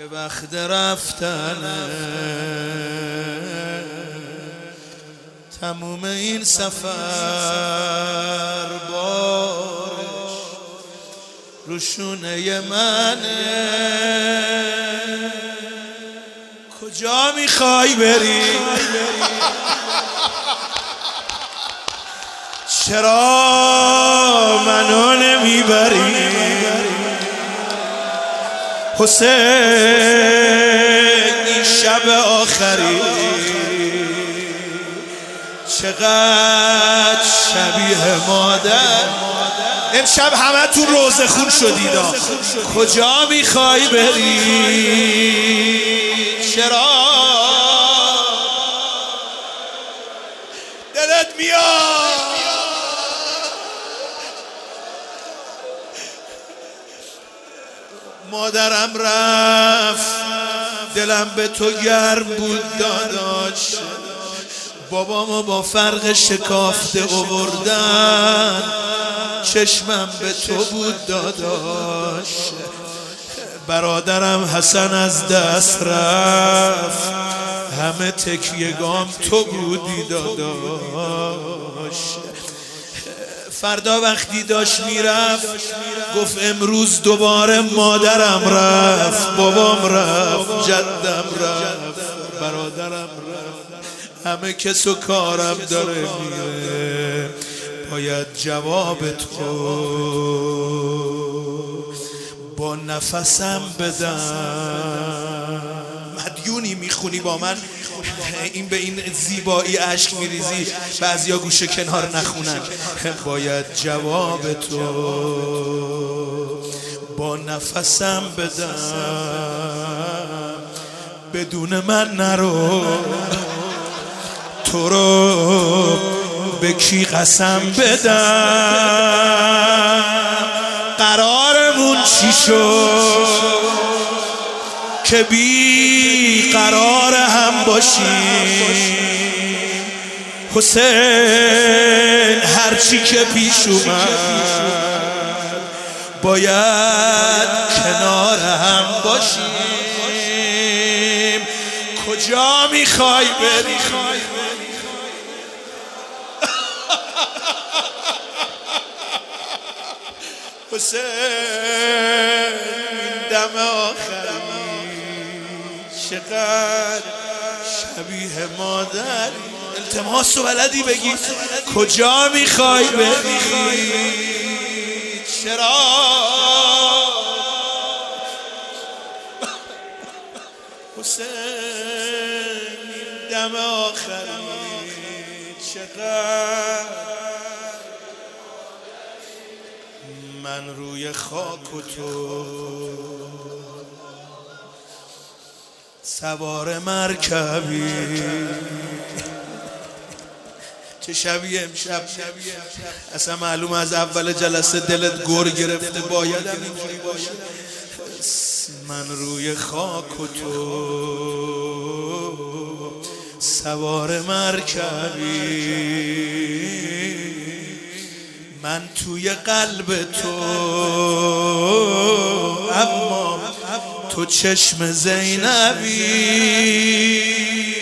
که وقت رفتنه تموم این سفر بارش روشونه منه کجا می‌خوای بری؟ چرا منو نمی‌بری؟ حسین این شب آخری. چقدر شبیه مادر. امشب همه تو روزه خون شدید کجا می‌خوای بری؟ چرا مادرم رفت. دلم به تو گرم بود داداش. بابامو با فرق شکافته اووردن. چشمم به تو بود داداش. برادرم حسن از دست رفت. همه تکیهگام تو بودی داداش. فردا وقتی داشت می‌رفت گفت امروز دوباره مادرم رفت بابام رفت جدم رفت برادرم رفت. همه کس و کارم داره میره باید جواب تو با نفسم بدم. مدیونی می‌خونی با من؟ این به این زیبایی اشک میریزی. بعضیا گوشه کنار نخونن. باید جواب تو با نفسم بدم. بدون من نرو. تو رو به کی قسم بدم؟ قرارمون چی شد؟ که بی قرار هم باشیم. حسین هرچی که پیش اومد باید کنار هم باشیم. کجا می‌خوای بری؟ حسین دم آخری چقدر شبیه مادر. التماس و بلدی بگی. کجا می‌خوای بری؟ چرا؟ حسین دم آخری. چقدر؟ من روی خاک و تو سوار مرکبی. چه شبیه امشب؟ اصلا معلوم از اول جلسه دلت گر گرفته باید اینجوری باشه. من روی خاک و تو سوار مرکبی. من توی قلب تو اما تو چشم زینبی.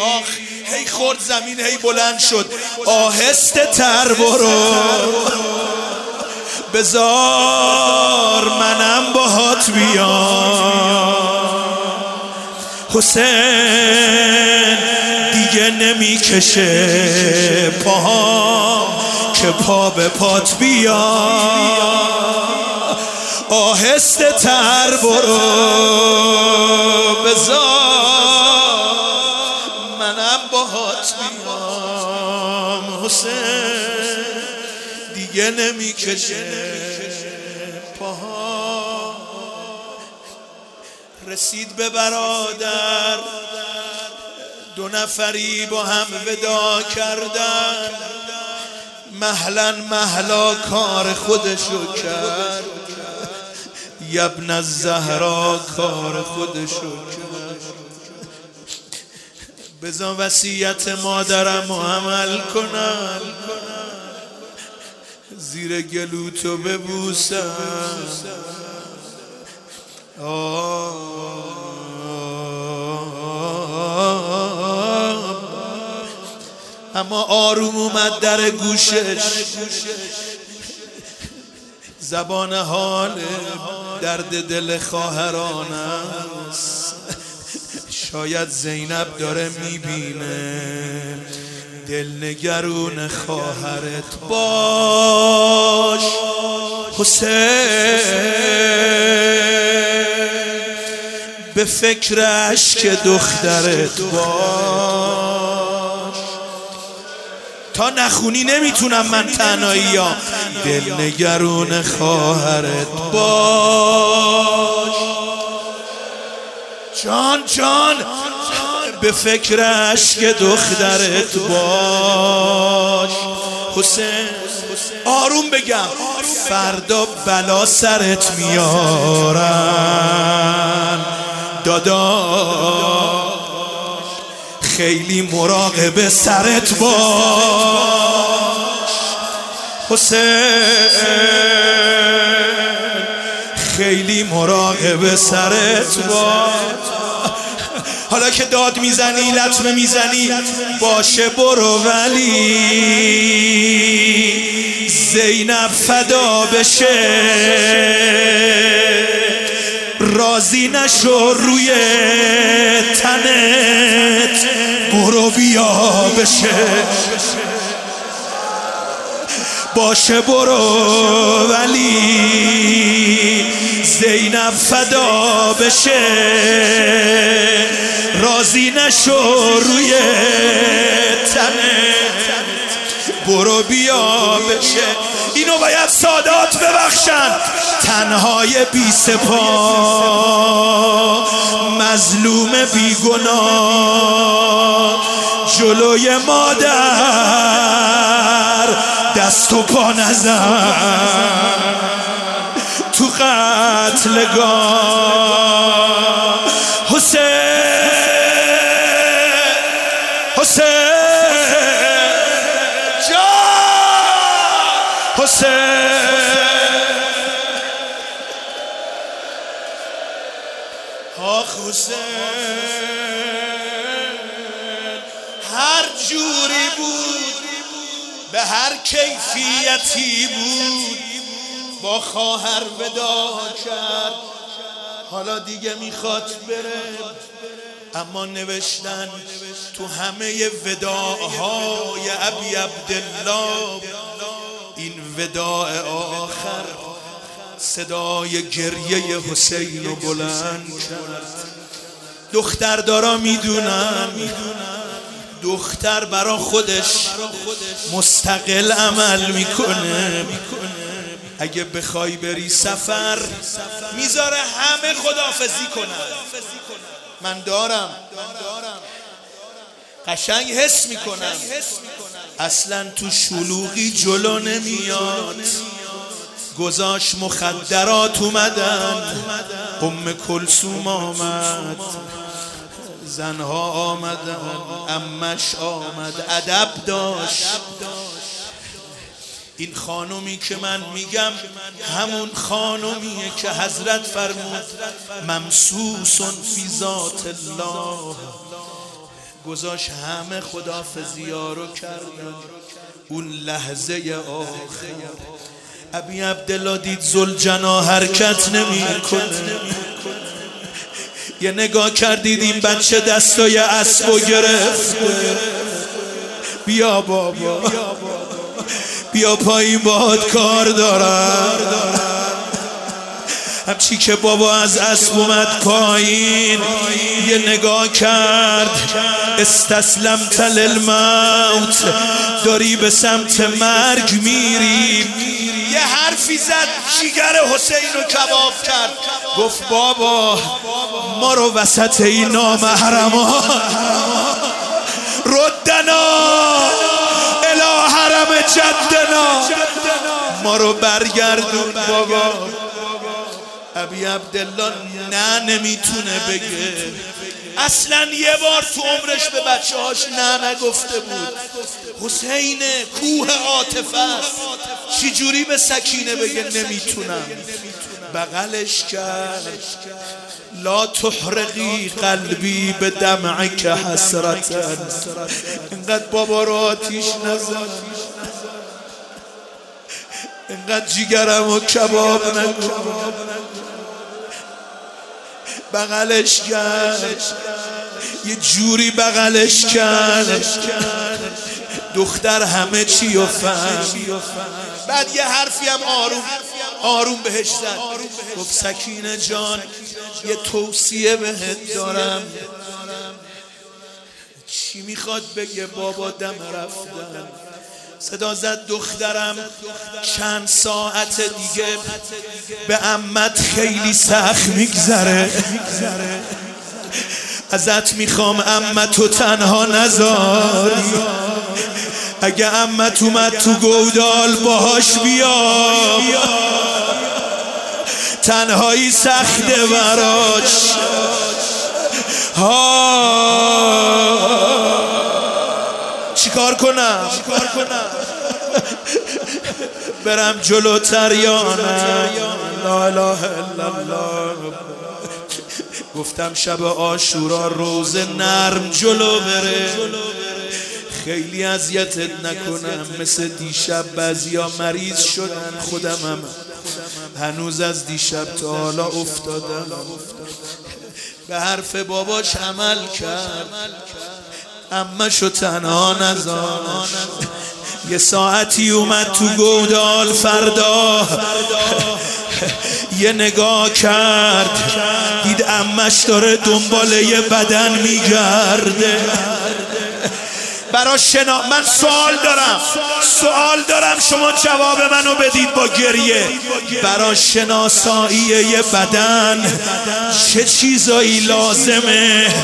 آخ هی خورد زمین هی بلند شد. آهسته تر برو. بزار منم باهات بیام. حسین دیگه نمی‌کشه پاها که پا به پات بیا آهسته تر برو. بذار منم باهات بیام حسین. دیگه نمی‌کشه پاها. رسید به برادر. دو نفری با هم ودا کردن. محلا محلا کار خودشو کرد. یبن زهرا کار خودشو کرد. بزن وسیعت مادرم و عمل کنم. زیر گلوتو ببوسم. اما آروم اومد در گوشش. زبان حال درد دل خواهران است. شاید زینب داره می‌بینه. دلنگرون خواهرت باش. حسین به فکرش که دخترت باش. نخونی نمی‌تونم من تنهایی یا دلنگرون خواهرت باش. جان جان به فکرش که دخترت باش. حسین آروم بگم فردا بلا سرت میارن. دادا خیلی مراقب سرت باش. حسین خیلی مراقب سرت باش. حالا که داد می‌زنی لطمه می‌زنی باشه برو ولی. زینب فدا بشه. راضی نشو روی تنت. برو بیا بشه. باشه برو ولی زینب فدا بشه. راضی نشو روی تنت برو بیا بشه. اینو باید سادات ببخشن. تنهای بی سپا مظلوم بی گناه. جلوی مادر دست و پا نزن. تو قتلگاه حسین آخ حسین هر جوری بود به هر کیفیتی بود با خواهر ودا کرد. حالا دیگه می‌خواد بره اما نوشتن تو همه وداهای ابی عبدالله این وداع آخر صدای گریه حسین رو بلند کرد. دارا می‌دونن. دختر برا خودش مستقل عمل می‌کنه. اگه بخوای بری سفر می‌ذاره همه خدافزی کنن. من دارم. قشنگ حس می‌کنم. اصلا تو شلوغی جلو نمیاد. گذاش مخدرات اومدن. ام کلسوم آمد. زنها آمدن امش آمد. ادب داشت. این خانومی که من میگم همون خانومیه که حضرت فرمود ممسوسون فی ذات الله. گذاش همه ها رو کردن. اون لحظه آخر. ابی عبدالله دید زلجنا حرکت نمی یه نگاه کردید این بچه دستای اسب و گرفت. بیا بابا. بیا پایین باهات کار دارم. همچی که بابا از اسب اومد پایین. یه نگاه کرد. استسلم تل الموت داری به سمت مرگ میری. یه حرفی زد جیگر حسین رو کباب کرد. گفت بابا ما رو وسط این نامحرما. ردنا الى حرم جدنا. ما رو برگردون بابا. ابی عبدالله نه نمی‌تونه بگه. اصلا یه بار تو عمرش به بچه هاش نه نگفته بود. حسین کوه عاطفه است. چجوری به سکینه بگه نمی‌تونم. بغلش کرد. لا تحرقی قلبی به دمعک حسرتن اینقدر بابا رو آتیش نزن. اینقدر جیگرم و کباب نکن. بغلش کرد. یه جوری بغلش کرد. دختر همه چی و فهم. بعد یه حرفی هم آروم آروم بهش زد. گفت سکینه جان یه توصیه بهت دارم. چی می‌خواد بگه؟ بابا دم رفتن. صدا زد دخترم. چند ساعت دیگه به امت خیلی سخت میگذره. ازت می‌خوام امت تو تنها نذاری. اگه امت اومد تو گودال باهاش بیا تنهایی سخته براش. کنم چیکار کنم؟ برم جلوتر یا نه؟ لا اله الا الله. گفتم شب آشورا روز نرم جلو بره. خیلی اذیتت نکنم. مثل دیشب بعضیا مریض شدن. خودم هم هنوز از دیشب تا حالا افتادم. به حرف باباش عمل کرد. اما شو تنها نزان یه ساعتی اومد تو گودال فردا. یه نگاه کرد. دید امش داره دنبال یه بدن میگرده. برا شنا من سوال دارم. سوال دارم. شما جواب منو بدید با گریه. برا شناسایی بدن چه چیزایی لازمه؟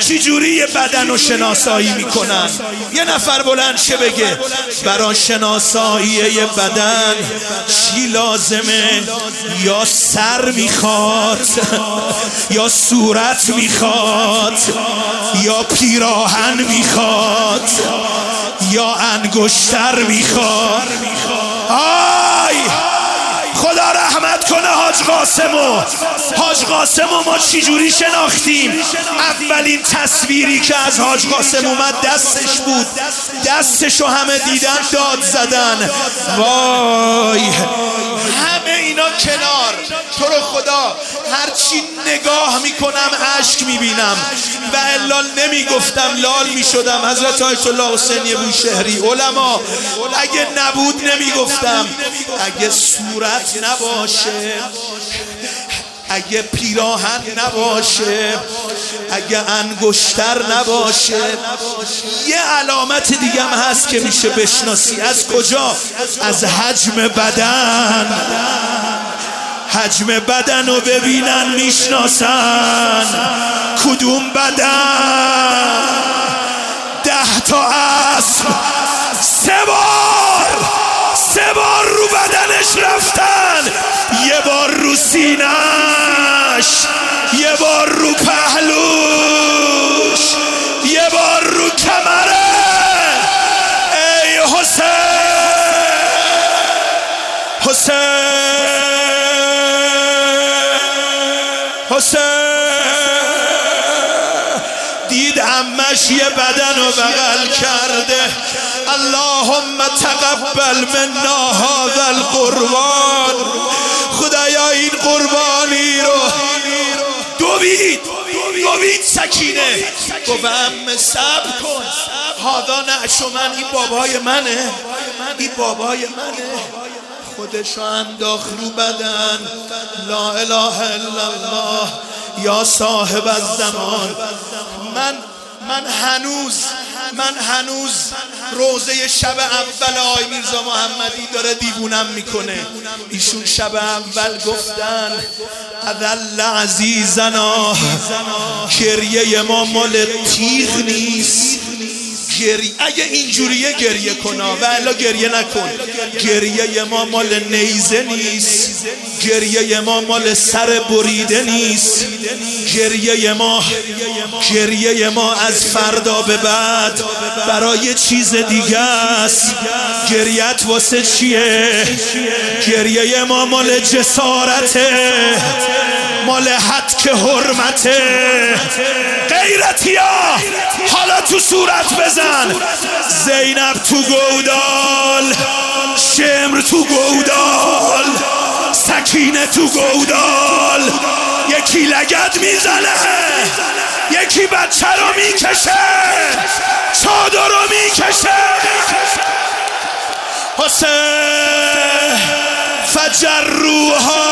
چی جوری بدن رو شناسایی می‌کنن؟ یه نفر بلند چه بگه برا شناسایی بدن چی لازمه؟ یا سر می‌خواد یا صورت می‌خواد یا پیراهن می‌خواد؟ یا انگشتر می‌خواد؟ آی! خدا رحمت کنه حاج قاسمو حاج قاسمو ما چجوری شناختیم؟ اولین تصویری که از حاج قاسم اومد دستش بود. دستشو همه دیدن داد زدن. وای! اینا کنار. تو رو خدا هرچی نگاه می‌کنم عشق می‌بینم. و الا نمی‌گفتم لال می‌شدم. حضرت آیت الله حسینی بوشهری علما اگه نبود نمی‌گفتم. اگه صورت نباشه اگه پیراهن نباشه اگه انگشتر نباشه یه علامت دیگه هم هست که میشه بشناسی. از کجا؟ از حجم بدن. حجم بدن رو ببینن می‌شناسن. کدوم بدن؟ ده تا اسب. سه بار. سه بار رو بدنش رفتن. یه بار رو سینش یه بار رو پهلوش یه بار رو کمره. ای حسین حسین حسین. دید امش یه بدن رو بغل کرده. اللهم تقبل منا هذا دوید. دوید. سکینه. گفت ام سب کن. هادا نعشو من این بابای منه. این بابای منه. خودشو انداخ رو بدن. لا اله الا الله. یا صاحب الزمان. من من هنوز من هنوز روزه شب اول آی میرزا محمدی داره دیوونم می‌کنه. ایشون شب اول گفتن اذل عزیزنا کریه ما مال تیغ نیست. گری اگه اینجوریه گریه کنا. و گریه نکن. گریه ما مال نیزه نیست. گریه ما مال سر بریده نیست. گریه ما گریه ما از فردا به بعد برای چیز دیگه است. گریت واسه چیه؟ گریه ما مال جسارته. مال حد که حرمته. غیرتیا حالا تو صورت بزن. زینب تو گودال شمر تو گودال سکینه تو گودال. یکی لگد می‌زنه یکی بچه رو می‌کشه چادر رو می‌کشه. حسین فجروها